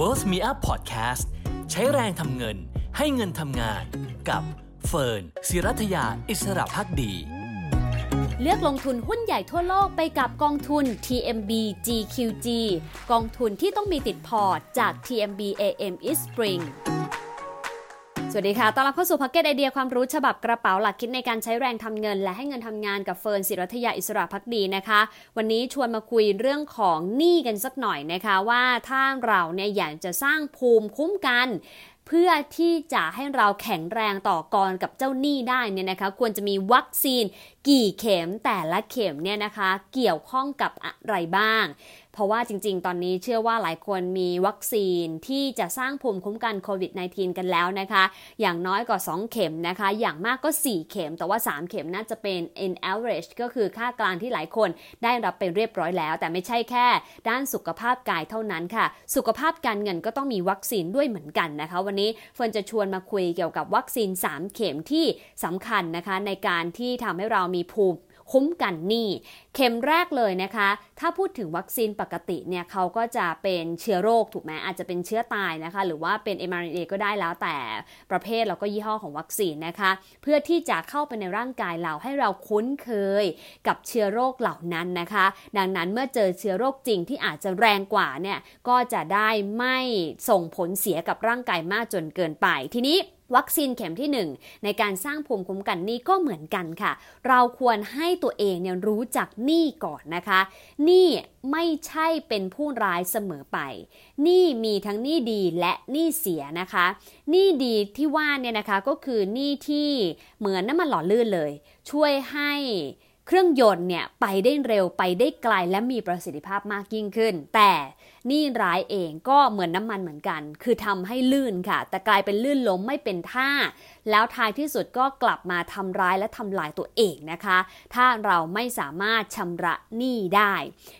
Wealth Me Up Podcast ใช้แรงทำเงินให้เงินทำงาน กับเฟิร์นศิรัถยาอิสระภักดี เลือกลงทุนหุ้นใหญ่ทั่วโลกไปกับกองทุน TMB GQG กองทุนที่ต้องมีติดพอร์ตจาก TMBAM Eastspring สวัสดีค่ะ ต้อนรับเข้าสู่ Pocket Idea ความรู้ฉบับกระเป๋าหลักคิดในการใช้แรงทำเงิน และให้เงินทำงานกับเฟิร์นศิรัถยาอิสระภักดีนะคะ วันนี้ชวนมาคุยเรื่องของหนี้กันสักหน่อยนะคะว่าถ้าเราเนี่ยอยากจะสร้างภูมิคุ้มกันเพื่อที่จะให้เราแข็งแรงต่อกรกับเจ้าหนี้ได้เนี่ยนะคะ ควรจะมีวัคซีนกี่เข็มแต่ละเข็มเนี่ยนะคะ เกี่ยวข้องกับอะไรบ้าง ราะว่าจริง ๆ ตอนนี้เชื่อว่าหลายคนมีวัคซีนที่จะสร้างภูมิคุ้มกันโควิด -19 กันแล้วนะคะ อย่างน้อยกว่า 2 เข็มนะคะ อย่างมากก็ 4 เข็ม แต่ว่า 3 เข็มน่าจะเป็น in average ก็คือค่ากลางที่หลายคนได้รับไปเรียบร้อยแล้ว แต่ไม่ใช่แค่ ด้านสุขภาพกายเท่านั้นค่ะ สุขภาพการเงินก็ต้องมีวัคซีนด้วยเหมือนกันนะคะ วันนี้เฟิร์นจะชวนมาคุยเกี่ยวกับวัคซีน 3 เข็มที่สำคัญนะคะ ในการที่ทำให้เรามีภูมิ คุ้มกันหนี้เข็มแรกเลยนะคะ ถ้าพูดถึงวัคซีนปกติเนี่ยเขาก็จะเป็นเชื้อโรคถูกไหมอาจจะเป็นเชื้อตายนะคะ หรือว่าเป็น mRNA ก็ได้แล้วแต่ประเภทแล้วก็ยี่ห้อของวัคซีนนะคะ เพื่อที่จะเข้าไปในร่างกายเราให้เราคุ้นเคยกับเชื้อโรคเหล่านั้นนะคะ ดังนั้นเมื่อเจอเชื้อโรคจริงที่อาจจะแรงกว่าเนี่ยก็จะได้ไม่ส่งผลเสียกับร่างกายมากจนเกินไปทีนี้ วัคซีนเข็มที่ 1 ในการสร้างภูมิคุ้มกันนี่ก็เหมือนกันค่ะ เราควรให้ตัวเองเนี่ยรู้จักหนี้ก่อนนะคะหนี้ไม่ใช่เป็นผู้ร้ายเสมอไปหนี้มีทั้งหนี้ดีและหนี้เสียนะคะหนี้ดีที่ว่าเนี่ยนะคะก็คือหนี้ที่เหมือนน้ำมันหล่อลื่นเลย ช่วยให้ เครื่องยนต์เนี่ยไปได้เร็วไปได้ไกลและมีประสิทธิภาพมากยิ่งขึ้น แต่หนี้ร้ายเองก็เหมือนน้ำมันเหมือนกัน คือทำให้ลื่นค่ะ แต่กลายเป็นลื่นล้มไม่เป็นท่าแล้วท้ายที่สุดก็กลับมาทำร้ายและทำลายตัวเองนะคะ ถ้าเราไม่สามารถชำระหนี้ได้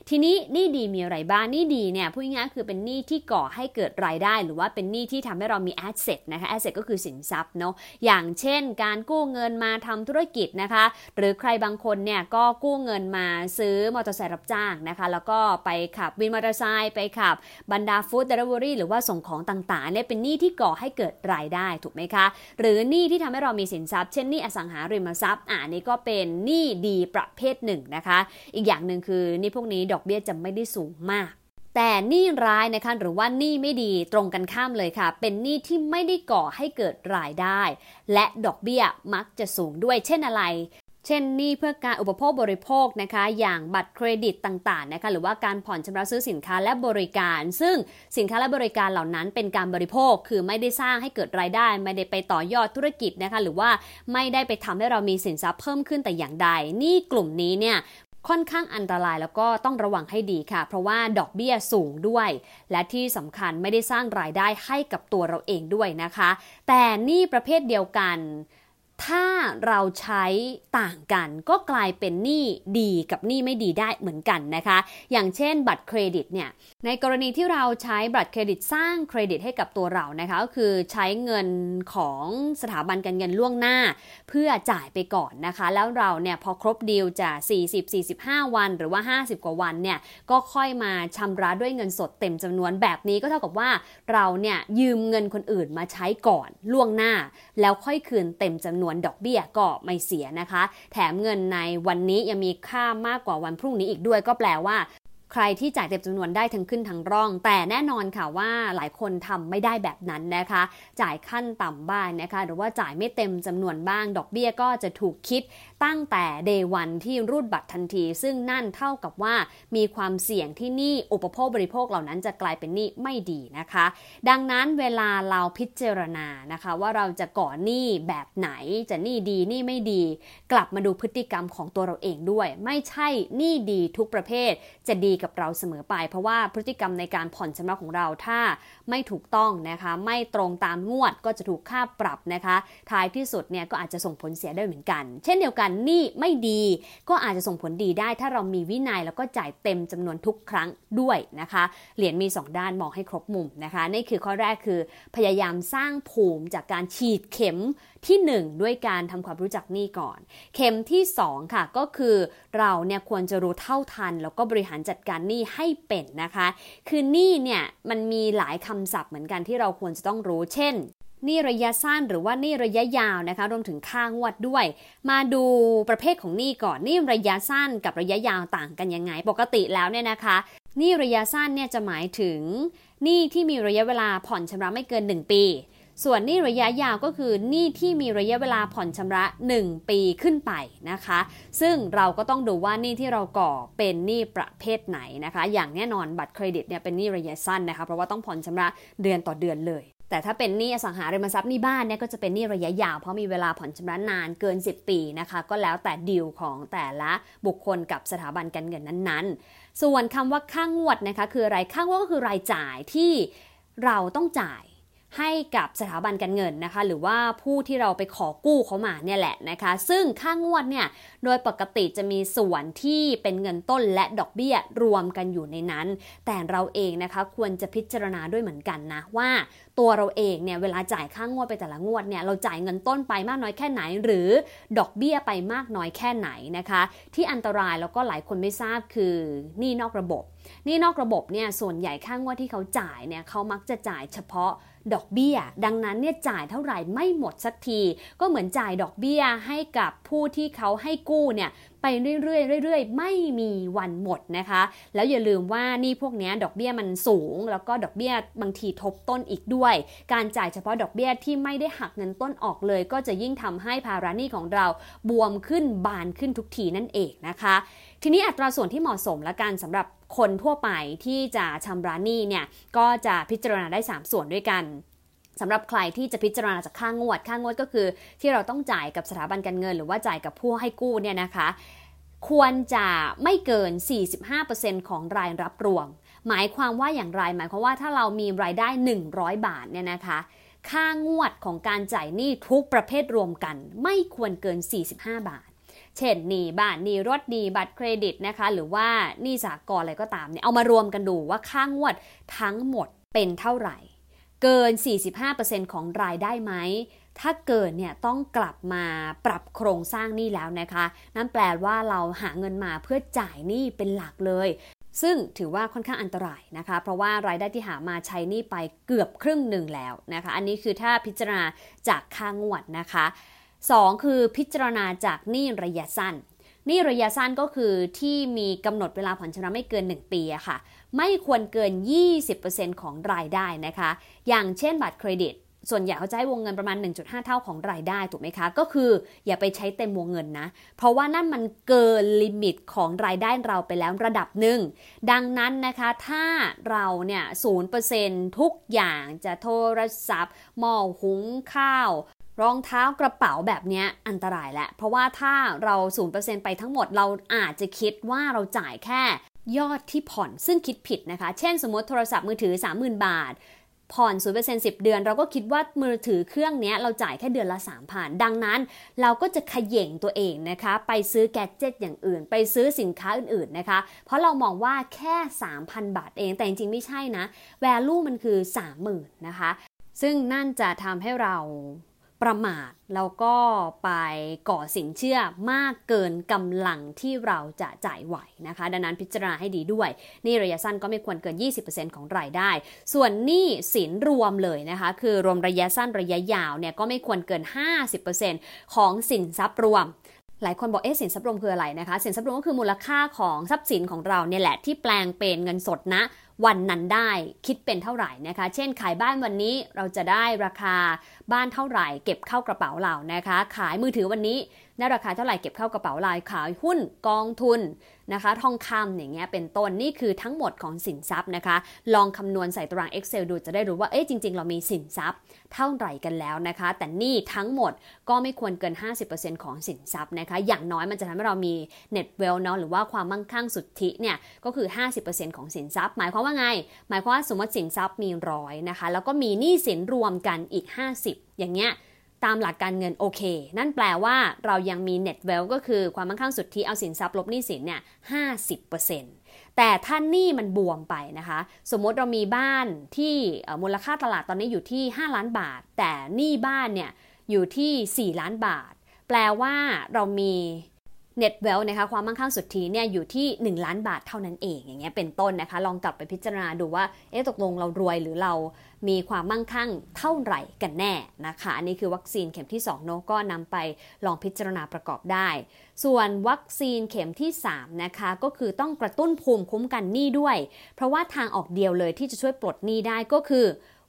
ทีนี้หนี้ดีมีอะไรบ้างหนี้ดีเนี่ยพูดง่ายๆคือเป็นหนี้ที่ก่อให้เกิดรายได้ หรือว่าเป็นหนี้ที่ทำให้เรามี asset นะคะ asset ก็คือสินทรัพย์เนาะอย่างเช่น การกู้เงินมาทำธุรกิจนะคะ หรือใครบางคนเนี่ยก็กู้เงินมาซื้อมอเตอร์ไซค์รับจ้างนะคะ แล้วก็ไปขับวินมอเตอร์ไซค์ไปขับบรรดา food delivery หรือว่าส่งของต่างๆเนี่ยเป็นหนี้ที่ก่อให้เกิดรายได้ถูกไหมคะ หรือหนี้ที่ทำให้เรามีสินทรัพย์ เช่นหนี้อสังหาริมทรัพย์อ่านี่ก็เป็นหนี้ดีประเภทหนึ่งนะคะ อีกอย่างหนึ่งคือหนี้พวกนี้ดอกเบี้ยจะไม่ได้สูงมากแต่หนี้ร้ายนะคะหรือว่าหนี้ไม่ดีตรงกันข้ามเลยค่ะ เป็นหนี้ที่ไม่ได้ก่อให้เกิดรายได้ และดอกเบี้ยมักจะสูงด้วยเช่นอะไร เช่นหนี้เพื่อการอุปโภคบริโภคนะคะ อย่างบัตรเครดิตต่างๆนะคะหรือว่าการผ่อนชำระซื้อสินค้าและบริการ ซึ่งสินค้าและบริการเหล่านั้นเป็นการบริโภคคือไม่ได้สร้างให้เกิดรายได้ ไม่ได้ไปต่อยอดธุรกิจนะคะ หรือว่าไม่ได้ไปทำให้เรามีสินทรัพย์เพิ่มขึ้นแต่อย่างใดนี่กลุ่มนี้เนี่ยค่อนข้างอันตรายแล้วก็ต้องระวังให้ดีค่ะ เพราะว่าดอกเบี้ยสูงด้วย และที่สำคัญไม่ได้สร้างรายได้ให้กับตัวเราเองด้วยนะคะ แต่นี่ประเภทเดียวกัน ถ้าเราใช้ต่างกันก็กลายเป็นหนี้ดีกับหนี้ไม่ดีได้เหมือนกันนะคะ อย่างเช่นบัตรเครดิตเนี่ย ในกรณีที่เราใช้บัตรเครดิตสร้างเครดิตให้กับตัวเรานะคะ ก็คือใช้เงินของสถาบันการเงินล่วงหน้า เพื่อจ่ายไปก่อนนะคะ แล้วเราเนี่ยพอครบดีลจะ 40-45 วัน หรือว่า 50 กว่าวันเนี่ย ก็ค่อยมาชำระด้วยเงินสดเต็มจำนวนแบบนี้ก็เท่ากับว่าเราเนี่ยยืมเงินคนอื่นมาใช้ก่อนล่วงหน้า แล้วค่อยคืนเต็มจำนวนวนดอกเบี้ยก็ไม่เสียนะคะ แถมเงินในวันนี้ยังมีค่ามากกว่าวันพรุ่งนี้อีกด้วยก็แปลว่าใครที่จ่ายเต็มจำนวนได้ทั้งขึ้นทั้งร่อง แต่แน่นอนค่ะว่าหลายคนทำไม่ได้แบบนั้นนะคะ จ่ายขั้นต่ำบ้างนะคะ หรือว่าจ่ายไม่เต็มจำนวนบ้าง ดอกเบี้ยก็จะถูกคิด ตั้งแต่เดวันที่รูดบัตรทันที ซึ่งนั่นเท่ากับว่ามีความเสี่ยงที่หนี้อุปโภคบริโภคเหล่านั้นจะกลายเป็นหนี้ไม่ดีนะคะ ดังนั้นเวลาเราพิจารณานะคะ ว่าเราจะก่อหนี้แบบไหนจะหนี้ดีหนี้ไม่ดี กลับมาดูพฤติกรรมของตัวเราเองด้วย ไม่ใช่หนี้ดีทุกประเภท จะดีกับเราเสมอไป เพราะว่าพฤติกรรมในการผ่อนชำระของเราถ้าไม่ถูกต้องนะคะ ไม่ตรงตามงวดก็จะถูกค่าปรับนะคะ ท้ายที่สุดเนี่ยก็อาจจะส่งผลเสียได้เหมือนกัน เช่นเดียวกันกันหนี้ไม่ดี ก็อาจจะส่งผลดีได้ถ้าเรามีวินัยแล้วก็จ่ายเต็มจำนวนทุกครั้งด้วยนะคะ เหรียญมี 2 ด้านมองให้ครบมุมนะคะนี่คือข้อแรกคือพยายามสร้างภูมิจากการฉีดเข็มที่ 1 ด้วยการทำความรู้จักหนี้ก่อน เข็มที่ 2 ค่ะก็คือเราเนี่ยควรจะรู้เท่าทัน แล้วก็บริหารจัดการหนี้ให้เป็นนะคะ คือหนี้เนี่ยมันมีหลายคำศัพท์เหมือนกันที่เราควรจะต้องรู้ เช่น หนี้ระยะสั้นหรือว่าหนี้ระยะยาวนะคะ รวมถึงค่างวดด้วย มาดูประเภทของหนี้ก่อนหนี้ระยะสั้นกับระยะยาวต่างกันยังไง ปกติแล้วเนี่ยนะคะหนี้ระยะสั้นเนี่ยจะหมายถึงหนี้ที่มีระยะเวลาผ่อนชำระไม่เกิน 1 ปี ส่วนหนี้ระยะยาวก็คือหนี้ที่มีระยะเวลาผ่อนชำระ 1 ปีขึ้นไปนะคะ ซึ่งเราก็ต้องดูว่าหนี้ที่เราก่อเป็นหนี้ประเภทไหนนะคะ อย่างแน่นอนบัตรเครดิตเนี่ยเป็นหนี้ระยะสั้นนะคะ เพราะว่าต้องผ่อนชำระเดือนต่อเดือนเลย แต่ถ้าเป็นหนี้อสังหาริมทรัพย์หนี้บ้านเนี่ยก็จะเป็นหนี้ระยะยาว เพราะมีเวลาผ่อนชำระนานเกิน 10 ปีนะคะ ก็แล้วแต่ดีลของแต่ละบุคคลกับสถาบันการเงินนั้นๆ ส่วนคำว่าค่างวดนะคะคืออะไรค่างวดก็คือรายจ่ายที่เราต้องจ่าย ให้กับสถาบันการเงินนะคะ หรือว่าผู้ที่เราไปขอกู้เขามาเนี่ยแหละนะคะ ซึ่งค่างวดเนี่ยโดยปกติจะมีส่วนที่เป็นเงินต้นและดอกเบี้ยรวมกันอยู่ในนั้น แต่เราเองนะคะควรจะพิจารณาด้วยเหมือนกันนะว่า ตัวเราเองเนี่ยเวลาจ่ายค่างวดไปแต่ละงวดเนี่ยเราจ่ายเงินต้นไปมากน้อยแค่ไหน หรือดอกเบี้ยไปมากน้อยแค่ไหนนะคะ ที่อันตรายแล้วก็หลายคนไม่ทราบคือหนี้นอกระบบ นี้นอกระบบเนี่ยส่วนใหญ่ค่างวดที่เขาจ่ายเนี่ยเขามักจะจ่ายเฉพาะดอกเบี้ย ดังนั้นเนี่ยจ่ายเท่าไหร่ไม่หมดสักที ก็เหมือนจ่ายดอกเบี้ยให้กับผู้ที่เขาให้กู้เนี่ยไปเรื่อยๆเรื่อยๆ ไม่มีวันหมดนะคะ แล้วอย่าลืมว่านี่พวกนี้ดอกเบี้ยมันสูง แล้วก็ดอกเบี้ยบางทีทบต้นอีกด้วย การจ่ายเฉพาะดอกเบี้ยที่ไม่ได้หักเงินต้นออกเลย ก็จะยิ่งทำให้ภาระหนี้ของเราบวมขึ้นบานขึ้นทุกทีนั่นเองนะคะ ทีนี้อัตราส่วนที่เหมาะสมและกันสำหรับ คนทั่วไปที่จะชำระหนี้เนี่ยก็จะพิจารณาได้ 3 ส่วนด้วยกันสำหรับใครที่จะพิจารณาจากค่างวด ค่างวดก็คือ ที่เราต้องจ่ายกับสถาบันการเงิน หรือว่าจ่ายกับผู้ให้กู้เนี่ยนะคะ ควรจะไม่เกิน 45%ของรายรับรวม หมายความว่าอย่างไร หมายความว่าถ้าเรามีรายได้ 100 บาทเนี่ยนะคะ ค่างวดของการจ่ายหนี้ทุกประเภทรวมกัน ไม่ควรเกิน 45 บาท เช่นหนี้บ้านหนี้รถหนี้บัตรเครดิตนะคะ หรือว่าหนี้สากลอะไรก็ตามเนี่ยเอามารวมกันดูว่าค่างวดทั้งหมดเป็นเท่าไหร่ เกิน 45%ของรายได้ไหมถ้าเกินเนี่ยต้องกลับมาปรับโครงสร้างหนี้แล้วนะคะ นั่นแปลว่าเราหาเงินมาเพื่อจ่ายหนี้เป็นหลักเลย ซึ่งถือว่าค่อนข้างอันตรายนะคะ เพราะว่ารายได้ที่หามาใช้หนี้ไปเกือบครึ่งหนึ่งแล้วนะคะ อันนี้คือถ้าพิจารณาจากค่างวดนะคะ 2 คือพิจารณาจากหนี้ระยะสั้นหนี้ระยะสั้นก็คือที่มีกำหนดเวลาผ่อนชำระไม่เกิน 1 ปีอะค่ะ ไม่ควรเกิน 20%ของรายได้นะคะ อย่างเช่นบัตรเครดิต ส่วนใหญ่เขาจะให้วงเงินประมาณ 1.5 เท่าของรายได้ถูกไหมคะ ก็คืออย่าไปใช้เต็มวงเงินนะ เพราะว่านั่นมันเกิน limit ของรายได้เราไปแล้วระดับหนึ่ง ดังนั้นนะคะถ้าเราเนี่ยศูนย์เปอร์เซ็นต์ทุกอย่างจะโทรศัพท์ หม้อหุงข้าว รองเท้ากระเป๋าแบบนี้อันตรายแหละ เพราะว่าถ้าเรา 0%ไปทั้งหมดเราอาจจะคิดว่าเราจ่ายแค่ยอดที่ผ่อนซึ่งคิดผิดนะคะ เช่นสมมติโทรศัพท์มือถือ 30,000 บาท ผ่อน 0% 10 เดือน เราก็คิดว่ามือถือเครื่องนี้เราจ่ายแค่เดือนละ 3,000 ดังนั้น เราก็จะขย่งตัวเองนะคะ ไปซื้อแกจเจตอย่างอื่น ไปซื้อสินค้าอื่นๆนะคะ เพราะเรามองว่าแค่ 3,000 บาทเอง แต่จริงๆไม่ใช่นะ value มันคือ 30,000 นะคะ ซึ่งนั่นจะทำให้เรา ประมาทแล้วก็ไปก่อสินเชื่อมากเกินกำลังที่เราจะจ่ายไหวนะคะ ดังนั้นพิจารณาให้ดีด้วยนี่ระยะสั้นก็ไม่ควรเกิน 20%ของรายได้ ส่วนนี้สินรวมเลยนะคะ คือรวมระยะสั้นระยะยาวเนี่ยก็ไม่ควรเกิน 50%ของสินทรัพย์รวมหลายคนบอกเอ๊ะสินทรัพย์รวมคืออะไรนะคะสินทรัพย์รวมก็คือมูลค่าของทรัพย์สินของเราเนี่ยแหละที่แปลงเป็นเงินสดนะ วันนั้นได้คิดเป็นเท่าไหร่นะคะ เช่นขายบ้านวันนี้เราจะได้ราคาบ้านเท่าไหร่ เก็บเข้ากระเป๋าเรานะคะ ขายมือถือวันนี้ได้ราคาเท่าไหร่เก็บเข้ากระเป๋าเราขายหุ้นกองทุนนะคะ ทองคำอย่างเงี้ยเป็นต้นนี่คือทั้งหมดของสินทรัพย์นะคะ ลองคำนวณใส่ตาราง Excel ดูจะได้รู้ว่าเอ๊ะจริง ๆ เรามีสินทรัพย์เท่าไหร่กันแล้วนะคะ แต่นี่ทั้งหมดก็ไม่ควรเกิน 50%ของสินทรัพย์นะคะ อย่างน้อยมันจะทำให้เรามี net wealth เนาะหรือว่าความมั่งคั่งสุทธิเนี่ยก็คือ 50%ของสินทรัพย์หมายความว่าไง หมายความว่าสมมติสินทรัพย์มีร้อยนะคะ แล้วก็มีหนี้สินรวมกันอีก 50 อย่างเงี้ยตามหลักการเงินโอเค นั่นแปลว่าเรายังมี net wealth ก็คือความมั่งคั่งสุทธิเอาสินทรัพย์ลบหนี้สินเนี่ย50%แต่ถ้าหนี้มันบวมไปนะคะ สมมติเรามีบ้านที่มูลค่าตลาดตอนนี้อยู่ที่ 5 ล้านบาท แต่หนี้บ้านเนี่ยอยู่ที่ 4 ล้านบาท แปลว่าเรามี net wealth นะคะความมั่งคั่งสุทธิเนี่ยอยู่ที่ 1 ล้านบาทเท่านั้นเองอย่างเงี้ยเป็นต้นนะคะ ลองกลับไปพิจารณาดูว่าเอ๊ะตกลงเรารวยหรือเรามีความมั่งคั่งเท่าไหร่กันแน่นะคะ อันนี้คือวัคซีนเข็มที่2โนก็นำไปลองพิจารณาประกอบได้ ส่วนวัคซีนเข็มที่3นะคะก็คือต้องกระตุ้นภูมิคุ้มกันหนี้ด้วย เพราะว่าทางออกเดียวเลยที่จะช่วยปลดหนี้ได้ก็คือ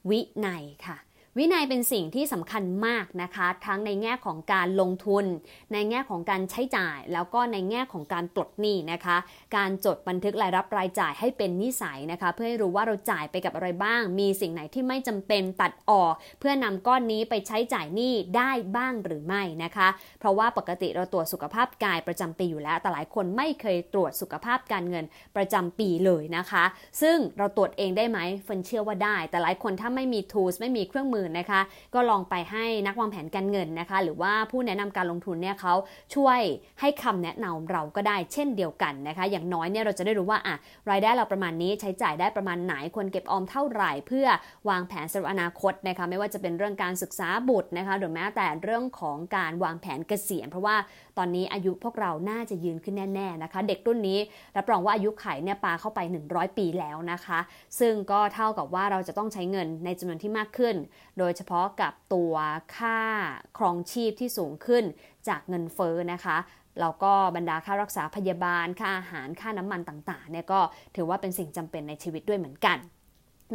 วินัยค่ะ วินัยเป็นสิ่งที่สำคัญมากนะคะ ทั้งในแง่ของการลงทุน ในแง่ของการใช้จ่าย แล้วก็ในแง่ของการปลดหนี้นะคะ การจดบันทึกรายรับรายจ่ายให้เป็นนิสัยนะคะ เพื่อให้รู้ว่าเราจ่ายไปกับอะไรบ้าง มีสิ่งไหนที่ไม่จำเป็นตัดออก เพื่อนำก้อนนี้ไปใช้จ่ายหนี้ได้บ้างหรือไม่นะคะ เพราะว่าปกติเราตรวจสุขภาพกายประจำปีอยู่แล้ว แต่หลายคนไม่เคยตรวจสุขภาพการเงินประจำปีเลยนะคะ ซึ่งเราตรวจเองได้ไหมเฟินเชื่อว่าได้ แต่หลายคนถ้าไม่มี tools ไม่มีเครื่องมือนนะคะ ก็ลองไปให้นักวางแผนการเงินนะคะ หรือว่าผู้แนะนำการลงทุนเนี่ยเขาช่วยให้คำแนะนำเราก็ได้เช่นเดียวกันนะคะ อย่างน้อยเนี่ยเราจะได้รู้ว่าอะรายได้เราประมาณนี้ใช้จ่ายได้ประมาณไหนควรเก็บออมเท่าไหร่ เพื่อวางแผนสำหรับอนาคตนะคะไม่ว่าจะเป็นเรื่องการศึกษาบุตรนะคะหรือแม้แต่เรื่องของการวางแผนเกษียณ เพราะว่าตอนนี้อายุพวกเราน่าจะยืนขึ้นแน่ๆนะคะ เด็กรุ่นนี้รับรองว่าอายุไขเนี่ยปาเข้าไป 100 ปีแล้วนะคะ ซึ่งก็เท่ากับว่าเราจะต้องใช้เงินในจำนวนที่มากขึ้นโดยเฉพาะกับตัวค่าครองชีพที่สูงขึ้นจากเงินเฟ้อนะคะแล้วก็บรรดาค่ารักษาพยาบาล ค่าอาหาร ค่าน้ำมันต่างๆเนี่ยก็ถือว่าเป็นสิ่งจำเป็นในชีวิตด้วยเหมือนกัน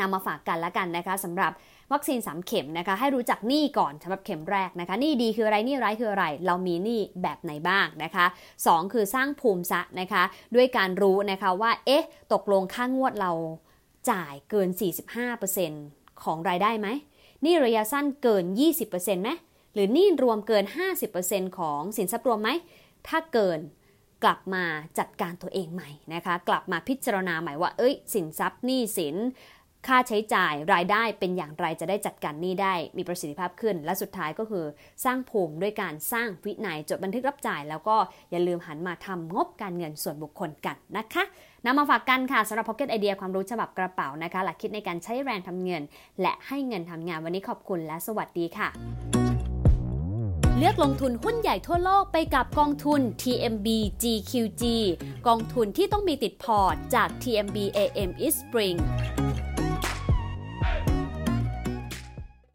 นำมาฝากกันแล้วกันนะคะสำหรับวัคซีน 3 เข็มนะคะ ให้รู้จักหนี้ก่อนสำหรับเข็มแรกนะคะหนี้ดีคืออะไรหนี้ร้ายคืออะไร เรามีหนี้แบบไหนบ้างนะคะ 2 คือสร้างภูมิซะนะคะ ด้วยการรู้นะคะว่าเอ๊ะ ตกลงค่างวดเราจ่ายเกิน 45%ของรายได้ไหม นี้ระยะสั้นเกิน 20%ไหมหรือหนี้รวมเกิน 50%ของสินทรัพย์รวมไหม ถ้าเกินกลับมาจัดการตัวเองใหม่นะคะ กลับมาพิจารณาใหม่ว่า เอ้ย สินทรัพย์หนี้สิน ค่าใช้จ่ายรายได้เป็นอย่างไรจะได้จัดการหนี้ได้ มีประสิทธิภาพขึ้น และสุดท้ายก็คือสร้างภูมิด้วยการสร้างวินัยจดบันทึกรับจ่าย แล้วก็อย่าลืมหันมาทำงบการเงินส่วนบุคคลกันนะคะนำมาฝากกันค่ะสำหรับ Pocket ไอเดียความรู้ฉบับกระเป๋านะคะ หลักคิดในการใช้แรงทำเงิน และให้เงินทำงานวันนี้ขอบคุณและสวัสดีค่ะ เลือกลงทุนหุ้นใหญ่ทั่วโลกไปกับกองทุน TMB GQG กองทุนที่ต้องมีติดพอร์ตจาก TMB AM East Spring